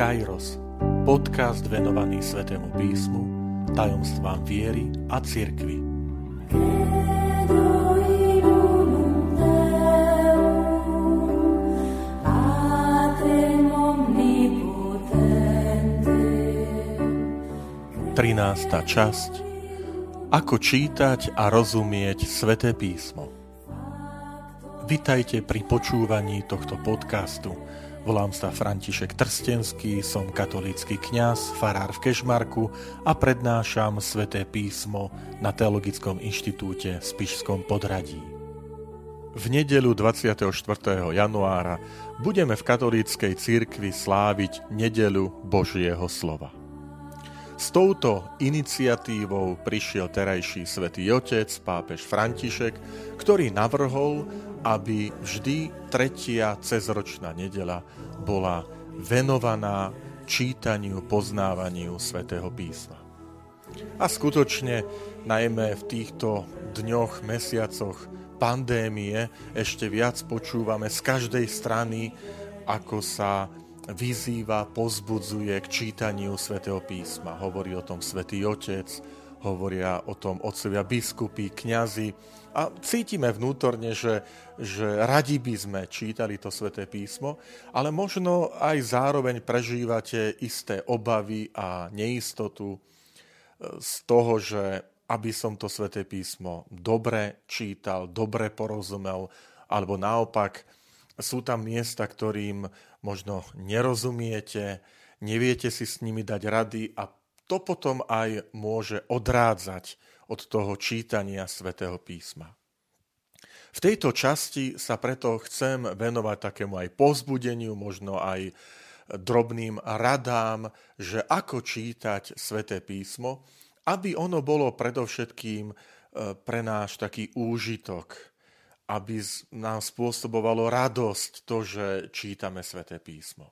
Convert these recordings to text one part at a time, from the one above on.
Kairos, podcast venovaný Svetému písmu, tajomstvám viery a cirkvi. Trinásta časť. Ako čítať a rozumieť Sveté písmo. Vitajte pri počúvaní tohto podcastu – Volám sa František Trstenský, som katolícky kňaz, farár v Kešmarku a prednášam sväté písmo na Teologickom inštitúte v Spišskom podradí. V nedelu 24. januára budeme v katolíckej cirkvi sláviť nedelu Božieho slova. S touto iniciatívou prišiel terajší svätý Otec, pápež František, ktorý navrhol, aby vždy tretia cezročná nedela bola venovaná čítaniu, poznávaniu svätého písma. A skutočne, najmä v týchto dňoch, mesiacoch pandémie, ešte viac počúvame z každej strany, ako sa vyzýva, pozbudzuje k čítaniu svätého písma. Hovorí o tom svätý Otec, hovoria o tom otcovia biskupy, kňazi. A cítime vnútorne, že, že radi by sme čítali to sväté písmo, ale možno aj zároveň prežívate isté obavy a neistotu e, z toho, že aby som to sväté písmo dobre čítal, dobre porozumel, alebo naopak sú tam miesta, ktorým možno nerozumiete, neviete si s nimi dať rady a to potom aj môže odrádzať od toho čítania svätého písma. V tejto časti sa preto chcem venovať takému aj pozbudeniu, možno aj drobným radám, že ako čítať sväté písmo, aby ono bolo predovšetkým e, pre náš taký úžitok, aby nám spôsobovalo radosť to, že čítame sväté písmo.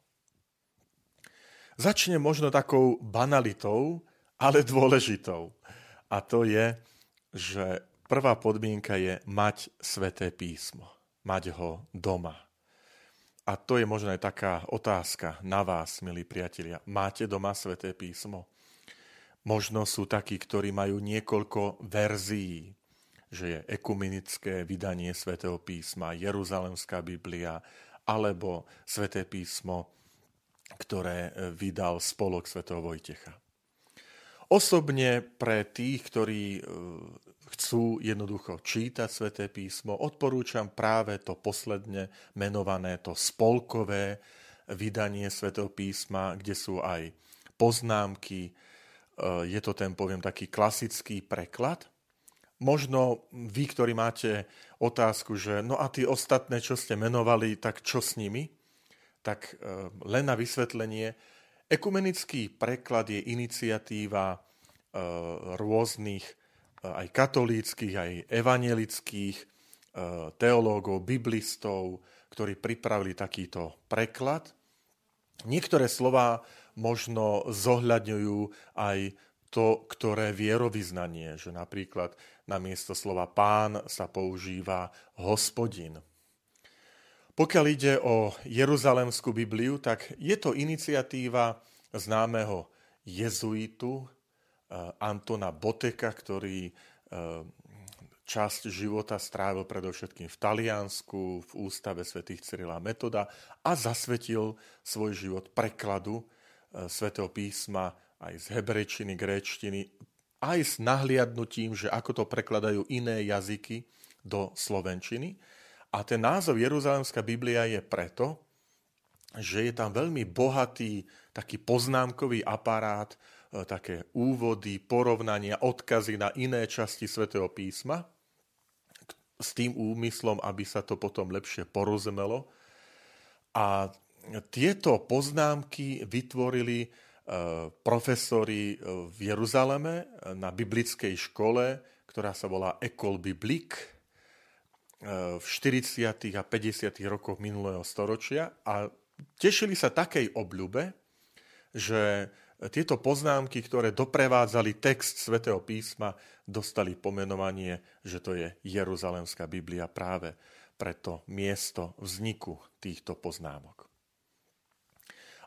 Začne možno takou banalitou, ale dôležitou. A to je, že prvá podmienka je mať sveté písmo. Mať ho doma. A to je možno aj taká otázka na vás, milí priatelia. Máte doma sveté písmo? Možno sú takí, ktorí majú niekoľko verzií, že je ekumenické vydanie svätého písma, Jeruzalemská Biblia, alebo sväté písmo ktoré e, vydal spolok svätého Vojtecha. Osobne pre tých, ktorí e, chcú jednoducho čítať sväté písmo, odporúčam práve to posledne menované, to spolkové vydanie svätého písma, kde sú aj poznámky, e, je to ten, poviem, taký klasický preklad. Možno vy, ktorí máte otázku, že no a tie ostatné, čo ste menovali, tak čo s nimi? Tak e, len na vysvetlenie, ekumenický preklad je iniciatíva e, rôznych e, aj katolíckých, aj evanielických teológov, biblistov, ktorí pripravili takýto preklad. Niektoré slova možno zohľadňujú aj to, ktoré vierovýznanie, že napríklad na miesto slova pán sa používa hospodin. Pokiaľ ide o Jeruzalemskú Bibliu, tak je to iniciatíva známeho jezuitu eh, Antona Boteka, ktorý eh, časť života strávil predovšetkým v Taliansku, v ústave svätých Cyrila Metoda a zasvetil svoj život prekladu eh, svätého písma aj z hebrečiny, gréčtiny, aj s nahliadnutím, že ako to prekladajú iné jazyky do slovenčiny. A ten názov Jeruzalemská Biblia je preto, že je tam veľmi bohatý taký poznámkový aparát, e, také úvody, porovnania, odkazy na iné časti svätého písma s tým úmyslom, aby sa to potom lepšie porozumelo. A tieto poznámky vytvorili e, profesori e, v Jeruzaleme na biblickej škole, ktorá sa volá Ecole Biblique v 40. a 50. rokoch minulého storočia a tešili sa takej obľube, že tieto poznámky, ktoré doprevádzali text svätého písma, dostali pomenovanie, že to je Jeruzalemská Biblia práve pre to miesto vzniku týchto poznámok.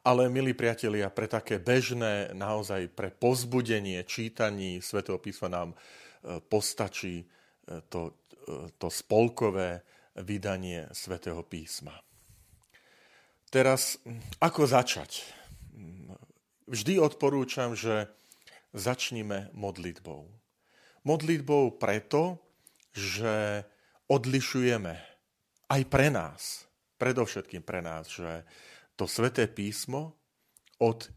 Ale, milí priatelia, pre také bežné, naozaj pre pozbudenie čítaní svätého písma nám e, postačí e, to, to spolkové vydanie svätého písma. Teraz, ako začať? Vždy odporúčam, že začnime modlitbou. Modlitbou preto, že odlišujeme aj pre nás, predovšetkým pre nás, že to sveté písmo od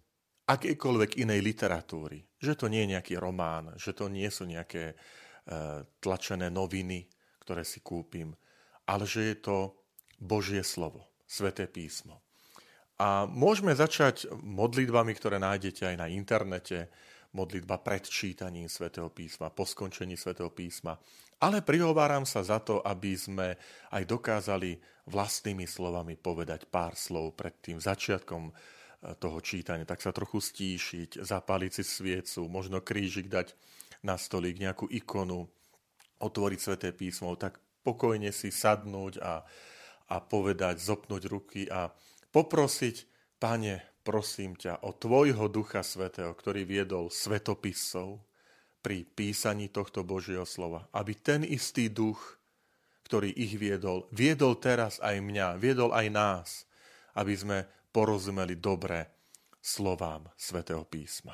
akejkoľvek inej literatúry. Že to nie je nejaký román, že to nie sú nejaké e, tlačené noviny, ktoré si kúpim, ale že je to Božie slovo, sveté písmo. A môžeme začať modlitbami, ktoré nájdete aj na internete, modlitba pred čítaním svätého písma, po skončení svätého písma. Ale prihováram sa za to, aby sme aj dokázali vlastnými slovami povedať pár slov pred tým začiatkom e, toho čítania. Tak sa trochu stíšiť, zapáliť si sviecu, možno krížik dať na stolík, nejakú ikonu, otvoriť sveté písmo, tak pokojne si sadnúť a, a povedať, zopnúť ruky a poprosiť, Pane, prosím ťa o Tvojho Ducha Svetého, ktorý viedol svetopisov, pri písaní tohto Božieho slova. Aby ten istý duch, ktorý ich viedol, viedol teraz aj mňa, viedol aj nás, aby sme porozumeli dobre slovám svätého písma.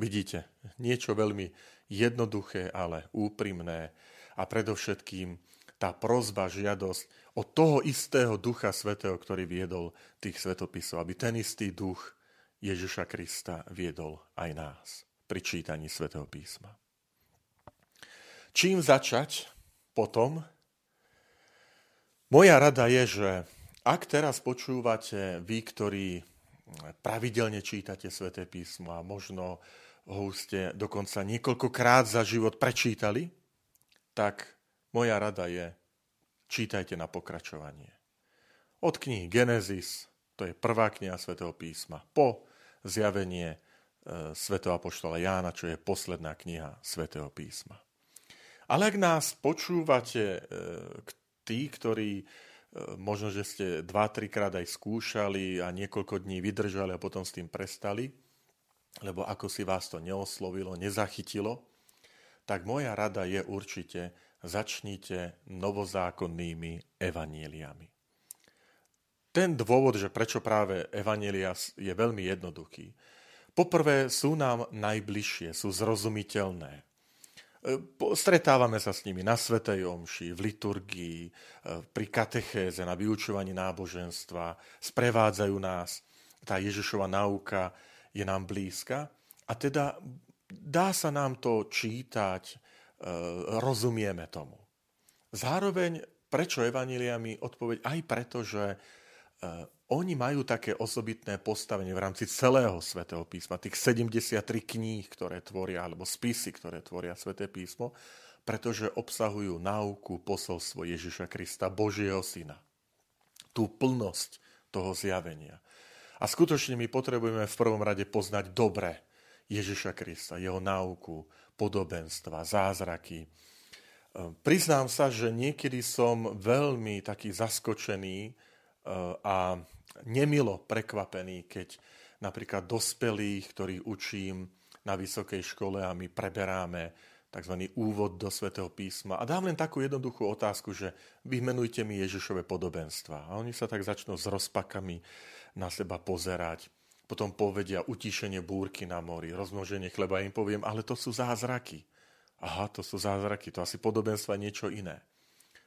Vidíte, niečo veľmi jednoduché, ale úprimné a predovšetkým tá prozba, žiadosť od toho istého Ducha Svetého, ktorý viedol tých svetopisov, aby ten istý duch Ježiša Krista viedol aj nás pri čítaní svätého písma. Čím začať potom? Moja rada je, že ak teraz počúvate vy, ktorí pravidelne čítate sväté písmo a možno ho ste dokonca niekoľkokrát za život prečítali, tak moja rada je, čítajte na pokračovanie. Od knihy Genesis, to je prvá kniha svätého písma, po zjavenie E, svätého apoštola Jána, čo je posledná kniha svätého písma. Ale ak nás počúvate, e, tí, ktorí e, možno, že ste dva, trikrát aj skúšali a niekoľko dní vydržali a potom s tým prestali, lebo ako si vás to neoslovilo, nezachytilo, tak moja rada je určite, začnite novozákonnými evaníliami. Ten dôvod, že prečo práve evanília je veľmi jednoduchý. Poprvé sú nám najbližšie, sú zrozumiteľné. E, stretávame sa s nimi na Svetej Omši, v liturgii, e, pri katechéze, na vyučovaní náboženstva, sprevádzajú nás. Tá Ježišova náuka je nám blízka a teda dá sa nám to čítať, e, rozumieme tomu. Zároveň, prečo evaniliami? Odpoveď aj preto, že oni majú také osobitné postavenie v rámci celého svätého písma, tých 73 kníh, ktoré tvoria, alebo spisy, ktoré tvoria sväté písmo, pretože obsahujú náuku, posolstvo Ježiša Krista, Božieho Syna. Tú plnosť toho zjavenia. A skutočne my potrebujeme v prvom rade poznať dobre Ježiša Krista, jeho náuku, podobenstva, zázraky. Ehm, priznám sa, že niekedy som veľmi taký zaskočený ehm, a nemilo prekvapený, keď napríklad dospelých, ktorých učím na vysokej škole a my preberáme tzv. úvod do svätého písma. A dám len takú jednoduchú otázku, že vymenujte mi Ježišové podobenstva. A oni sa tak začnú s rozpakami na seba pozerať. Potom povedia utíšenie búrky na mori, rozmnoženie chleba. Ja im poviem, ale to sú zázraky. Aha, to sú zázraky, to asi podobenstva niečo iné.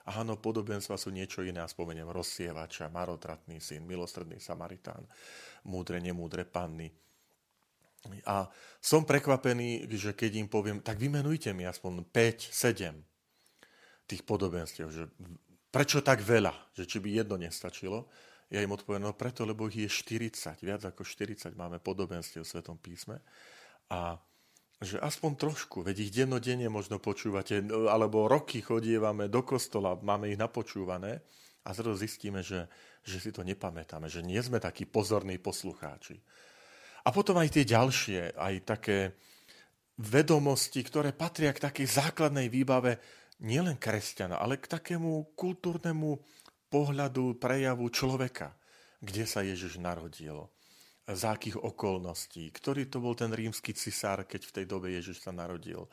Áno, podobenstva sú niečo iné, a spomeniem rozsievača, marotratný syn, milostredný Samaritán, múdre, nemúdre panny. A som prekvapený, že keď im poviem, tak vymenujte mi aspoň 5, 7 tých podobenstiev, že prečo tak veľa, že či by jedno nestačilo. Ja im odpoviem, no preto, lebo ich je 40, viac ako 40 máme podobenstiev v Svetom písme. A že aspoň trošku, veď ich dennodenne možno počúvate, alebo roky chodievame do kostola, máme ich napočúvané a zrazu zistíme, že, že si to nepamätáme, že nie sme takí pozorní poslucháči. A potom aj tie ďalšie, aj také vedomosti, ktoré patria k takej základnej výbave nielen kresťana, ale k takému kultúrnemu pohľadu, prejavu človeka, kde sa Ježiš narodil, za akých okolností, ktorý to bol ten rímsky cisár, keď v tej dobe Ježiš sa narodil, e,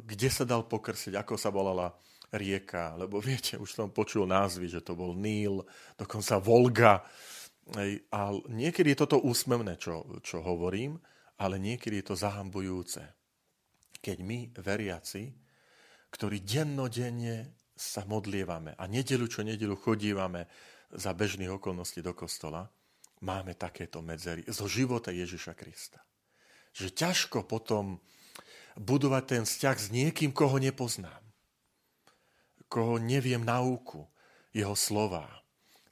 kde sa dal pokrsiť, ako sa volala rieka, lebo viete, už som počul názvy, že to bol Níl, dokonca Volga. A niekedy je toto úsmevné, čo, čo hovorím, ale niekedy je to zahambujúce. Keď my, veriaci, ktorí dennodenne sa modlievame a nedelu čo nedelu chodívame za bežných okolností do kostola, máme takéto medzery zo života Ježiša Krista. Že ťažko potom budovať ten vzťah s niekým, koho nepoznám. Koho neviem nauku, jeho slova.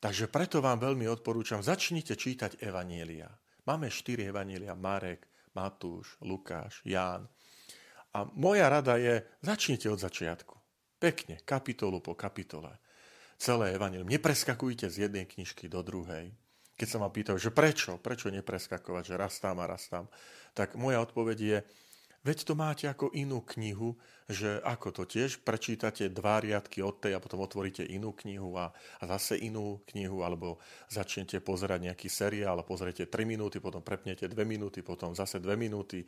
Takže preto vám veľmi odporúčam, začnite čítať Evanielia. Máme štyri Evanielia, Marek, Matúš, Lukáš, Ján. A moja rada je, začnite od začiatku. Pekne, kapitolu po kapitole. Celé Evangelium. Nepreskakujte z jednej knižky do druhej keď sa ma pýtajú, že prečo, prečo nepreskakovať, že raz a raz tak moja odpoveď je, veď to máte ako inú knihu, že ako to tiež prečítate dva riadky od tej a potom otvoríte inú knihu a, a zase inú knihu, alebo začnete pozerať nejaký seriál a pozriete 3 minúty, potom prepnete 2 minúty, potom zase 2 minúty.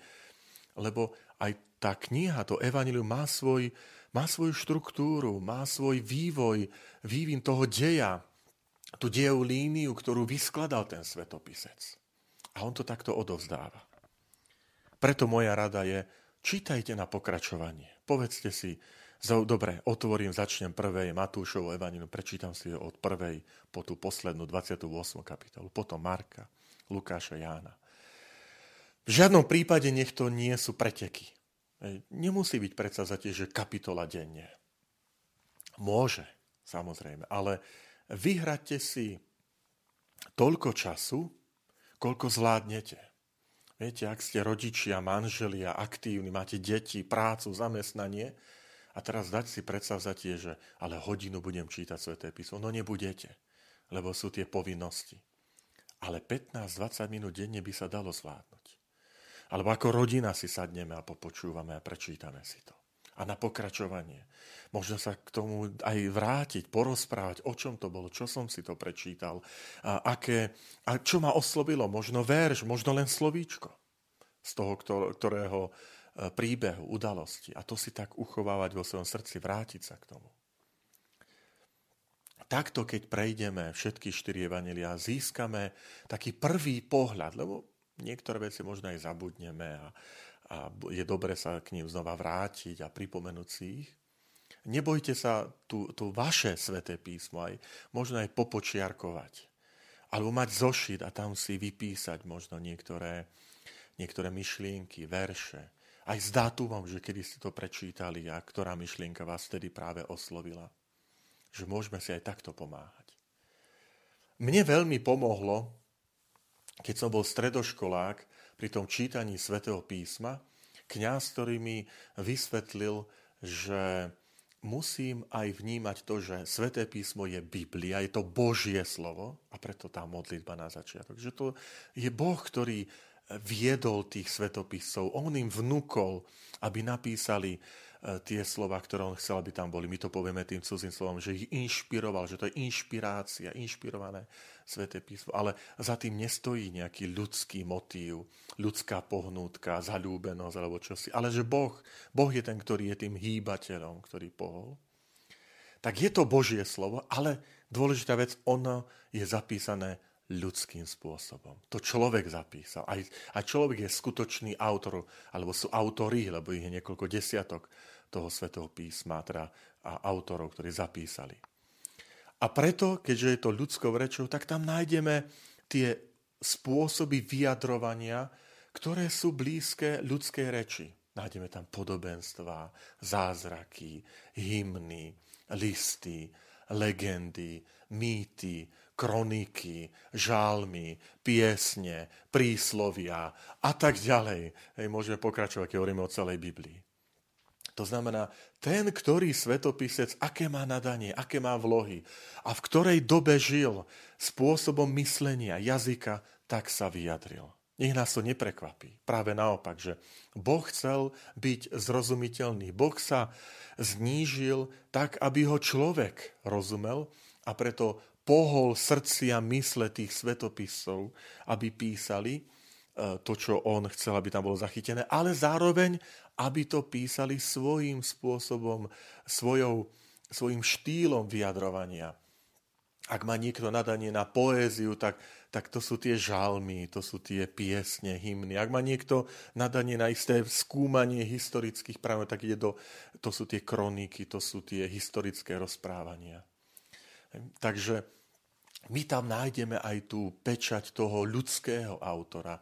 Lebo aj tá kniha, to evanilium má, svoj, má svoju štruktúru, má svoj vývoj, vývin toho deja, tú dejovú líniu, ktorú vyskladal ten svetopisec. A on to takto odovzdáva. Preto moja rada je, čítajte na pokračovanie. Povedzte si, dobre, otvorím, začnem prvej Matúšovu evaninu, prečítam si ho od prvej po tú poslednú 28. kapitolu, potom Marka, Lukáša, Jána. V žiadnom prípade nech to nie sú preteky. Nemusí byť predsa že kapitola denne. Môže, samozrejme, ale vyhradte si toľko času, koľko zvládnete. Viete, ak ste rodičia, manželia, aktívni, máte deti, prácu, zamestnanie a teraz dať si predsavzatie, že ale hodinu budem čítať Sveté písmo. No nebudete, lebo sú tie povinnosti. Ale 15-20 minút denne by sa dalo zvládnuť. Alebo ako rodina si sadneme a popočúvame a prečítame si to a na pokračovanie. Možno sa k tomu aj vrátiť, porozprávať, o čom to bolo, čo som si to prečítal, a, aké, a čo ma oslovilo, možno verš, možno len slovíčko z toho, ktorého e, príbehu, udalosti. A to si tak uchovávať vo svojom srdci, vrátiť sa k tomu. Takto, keď prejdeme všetky štyri evanelia, získame taký prvý pohľad, lebo niektoré veci možno aj zabudneme a, a je dobre sa k ním znova vrátiť a pripomenúť si ich. Nebojte sa tu, tu vaše sveté písmo aj možno aj popočiarkovať. Alebo mať zošit a tam si vypísať možno niektoré, niektoré myšlienky, verše. Aj s dátumom, že kedy ste to prečítali a ktorá myšlienka vás vtedy práve oslovila. Že môžeme si aj takto pomáhať. Mne veľmi pomohlo, keď som bol stredoškolák, pri tom čítaní svätého písma, kňaz, ktorý mi vysvetlil, že musím aj vnímať to, že sväté písmo je Biblia, je to Božie slovo a preto tá modlitba na začiatok. Že to je Boh, ktorý viedol tých svetopisov, on im vnúkol, aby napísali tie slova, ktoré on chcel, aby tam boli. My to povieme tým cudzím slovom, že ich inšpiroval, že to je inšpirácia, inšpirované sväté písmo. Ale za tým nestojí nejaký ľudský motív, ľudská pohnútka, zalúbenosť alebo čosi. Ale že Boh, Boh je ten, ktorý je tým hýbateľom, ktorý pohol. Tak je to Božie slovo, ale dôležitá vec, ono je zapísané ľudským spôsobom. To človek zapísal. Aj človek je skutočný autor, alebo sú autory, lebo ich je niekoľko desiatok toho svetého písma, teda a autorov, ktorí zapísali. A preto, keďže je to ľudskou rečou, tak tam nájdeme tie spôsoby vyjadrovania, ktoré sú blízke ľudskej reči. Nájdeme tam podobenstva, zázraky, hymny, listy, legendy, mýty, kroniky, žálmy, piesne, príslovia a tak ďalej. Hej, môžeme pokračovať, keď hovoríme o celej Biblii. To znamená, ten, ktorý svetopisec, aké má nadanie, aké má vlohy a v ktorej dobe žil, spôsobom myslenia, jazyka, tak sa vyjadril. Nech nás to neprekvapí. Práve naopak, že Boh chcel byť zrozumiteľný. Boh sa znížil tak, aby ho človek rozumel a preto pohol srdcia mysle tých svetopisov, aby písali to, čo on chcel, aby tam bolo zachytené, ale zároveň, aby to písali svojím spôsobom, svojou, svojim štýlom vyjadrovania. Ak má niekto nadanie na poéziu, tak, tak to sú tie žalmy, to sú tie piesne, hymny. Ak má niekto nadanie na isté skúmanie historických práv, tak ide do, to sú tie kroniky, to sú tie historické rozprávania. Takže my tam nájdeme aj tú pečať toho ľudského autora,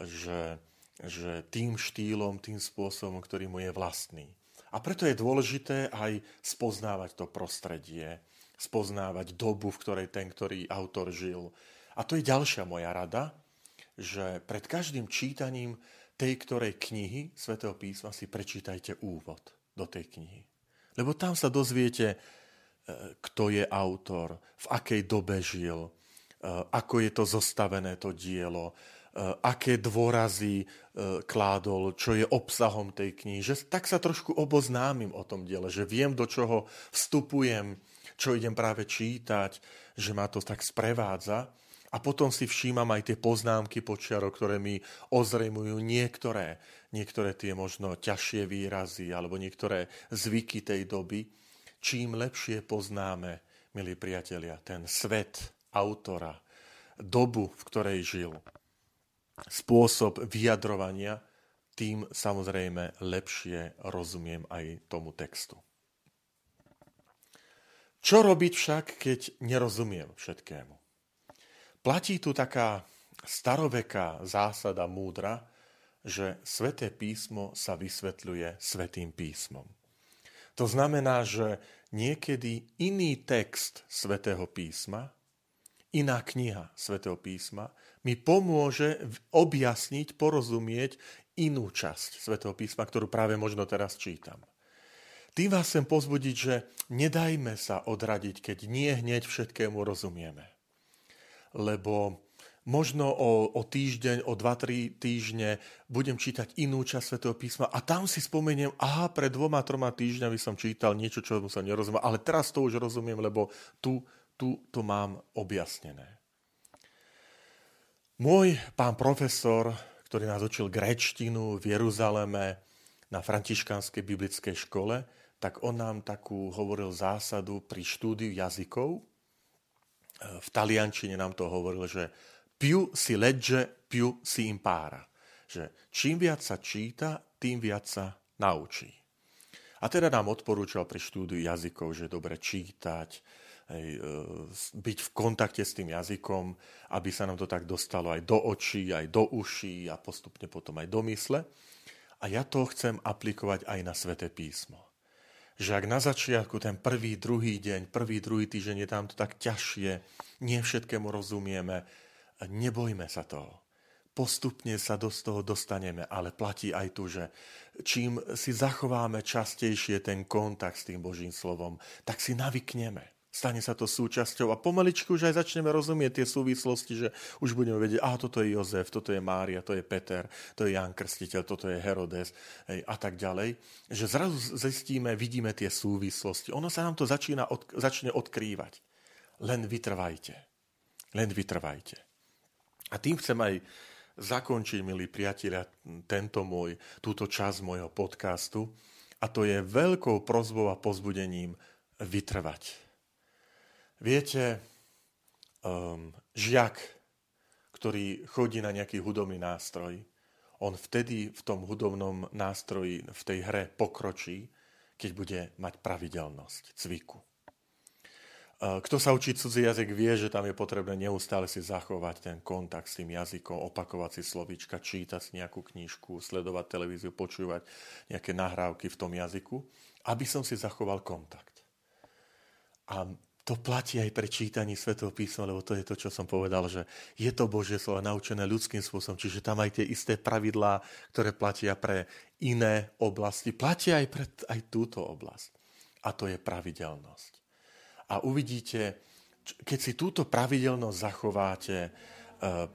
že, že tým štýlom, tým spôsobom, ktorý mu je vlastný. A preto je dôležité aj spoznávať to prostredie, spoznávať dobu, v ktorej ten, ktorý autor žil. A to je ďalšia moja rada, že pred každým čítaním tej ktorej knihy svätého písma si prečítajte úvod do tej knihy. Lebo tam sa dozviete, e, kto je autor, v akej dobe žil, e, ako je to zostavené to dielo, aké dôrazy kládol, čo je obsahom tej knihy. Že tak sa trošku oboznámim o tom diele, že viem, do čoho vstupujem, čo idem práve čítať, že ma to tak sprevádza. A potom si všímam aj tie poznámky počiarov, ktoré mi ozrejmujú niektoré, niektoré tie možno ťažšie výrazy alebo niektoré zvyky tej doby. Čím lepšie poznáme, milí priatelia, ten svet autora, dobu, v ktorej žil, spôsob vyjadrovania, tým samozrejme lepšie rozumiem aj tomu textu. Čo robiť však, keď nerozumiem všetkému? Platí tu taká staroveká zásada múdra, že sveté písmo sa vysvetľuje svetým písmom. To znamená, že niekedy iný text svetého písma, iná kniha svetého písma mi pomôže objasniť, porozumieť inú časť svetého písma, ktorú práve možno teraz čítam. Tým vás chcem pozbudiť, že nedajme sa odradiť, keď nie hneď všetkému rozumieme. Lebo možno o, o týždeň, o dva, tri týždne budem čítať inú časť Svetého písma a tam si spomeniem, aha, pred dvoma, troma týždňami som čítal niečo, čo som nerozumel, ale teraz to už rozumiem, lebo tu, tu to mám objasnené. Môj pán profesor, ktorý nás učil gréčtinu v Jeruzaleme na františkanskej biblickej škole, tak on nám takú hovoril zásadu pri štúdiu jazykov. V taliančine nám to hovoril, že più si legge, più si impara. Že čím viac sa číta, tým viac sa naučí. A teda nám odporúčal pri štúdiu jazykov, že dobre čítať, hej, e, byť v kontakte s tým jazykom, aby sa nám to tak dostalo aj do očí, aj do uší a postupne potom aj do mysle. A ja to chcem aplikovať aj na Sveté písmo že ak na začiatku ten prvý, druhý deň, prvý, druhý týždeň je tam to tak ťažšie, nie všetkému rozumieme, nebojme sa toho. Postupne sa do toho dostaneme, ale platí aj tu, že čím si zachováme častejšie ten kontakt s tým Božím slovom, tak si navykneme. Stane sa to súčasťou a pomaličku už aj začneme rozumieť tie súvislosti, že už budeme vedieť, a toto je Jozef, toto je Mária, to je Peter, to je Jan Krstiteľ, toto je Herodes hej, a tak ďalej. Že zrazu zistíme, vidíme tie súvislosti. Ono sa nám to začína od, začne odkrývať. Len vytrvajte. Len vytrvajte. A tým chcem aj zakončiť, milí priatelia, tento môj, túto časť môjho podcastu. A to je veľkou prozbou a pozbudením vytrvať Viete, um, žiak, ktorý chodí na nejaký hudobný nástroj, on vtedy v tom hudobnom nástroji, v tej hre pokročí, keď bude mať pravidelnosť, cviku. Uh, kto sa učí cudzí jazyk, vie, že tam je potrebné neustále si zachovať ten kontakt s tým jazykom, opakovať si slovíčka, čítať si nejakú knižku, sledovať televíziu, počúvať nejaké nahrávky v tom jazyku, aby som si zachoval kontakt. A to platí aj pre čítanie Svetého písma, lebo to je to, čo som povedal, že je to Božie slovo naučené ľudským spôsobom, čiže tam aj tie isté pravidlá, ktoré platia pre iné oblasti, platia aj pre aj túto oblasť. A to je pravidelnosť. A uvidíte, keď si túto pravidelnosť zachováte, eh,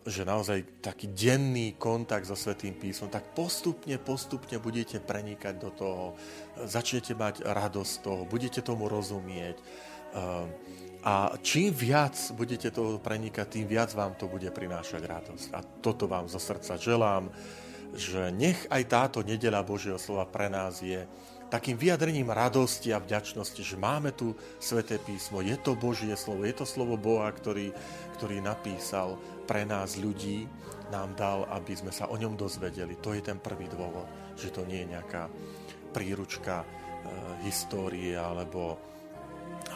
že naozaj taký denný kontakt so Svetým písmom, tak postupne, postupne budete prenikať do toho, začnete mať radosť z toho, budete tomu rozumieť, A čím viac budete toho prenikať, tým viac vám to bude prinášať radosť. A toto vám zo srdca želám, že nech aj táto nedela Božieho slova pre nás je takým vyjadrením radosti a vďačnosti, že máme tu Sveté písmo, je to Božie slovo, je to slovo Boha, ktorý, ktorý napísal pre nás ľudí, nám dal, aby sme sa o ňom dozvedeli. To je ten prvý dôvod, že to nie je nejaká príručka e, histórie alebo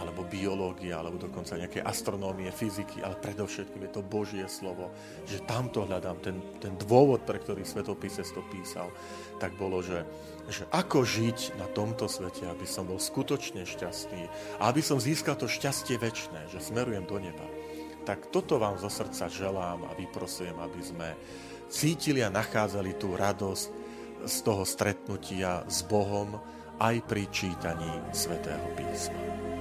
alebo biológia, alebo dokonca nejaké astronómie, fyziky, ale predovšetkým je to Božie slovo, že tamto hľadám, ten, ten dôvod, pre ktorý svetopisec to písal, tak bolo, že, že ako žiť na tomto svete, aby som bol skutočne šťastný a aby som získal to šťastie väčšie, že smerujem do neba. Tak toto vám zo srdca želám a vyprosujem, aby sme cítili a nachádzali tú radosť z toho stretnutia s Bohom aj pri čítaní Svetého písma.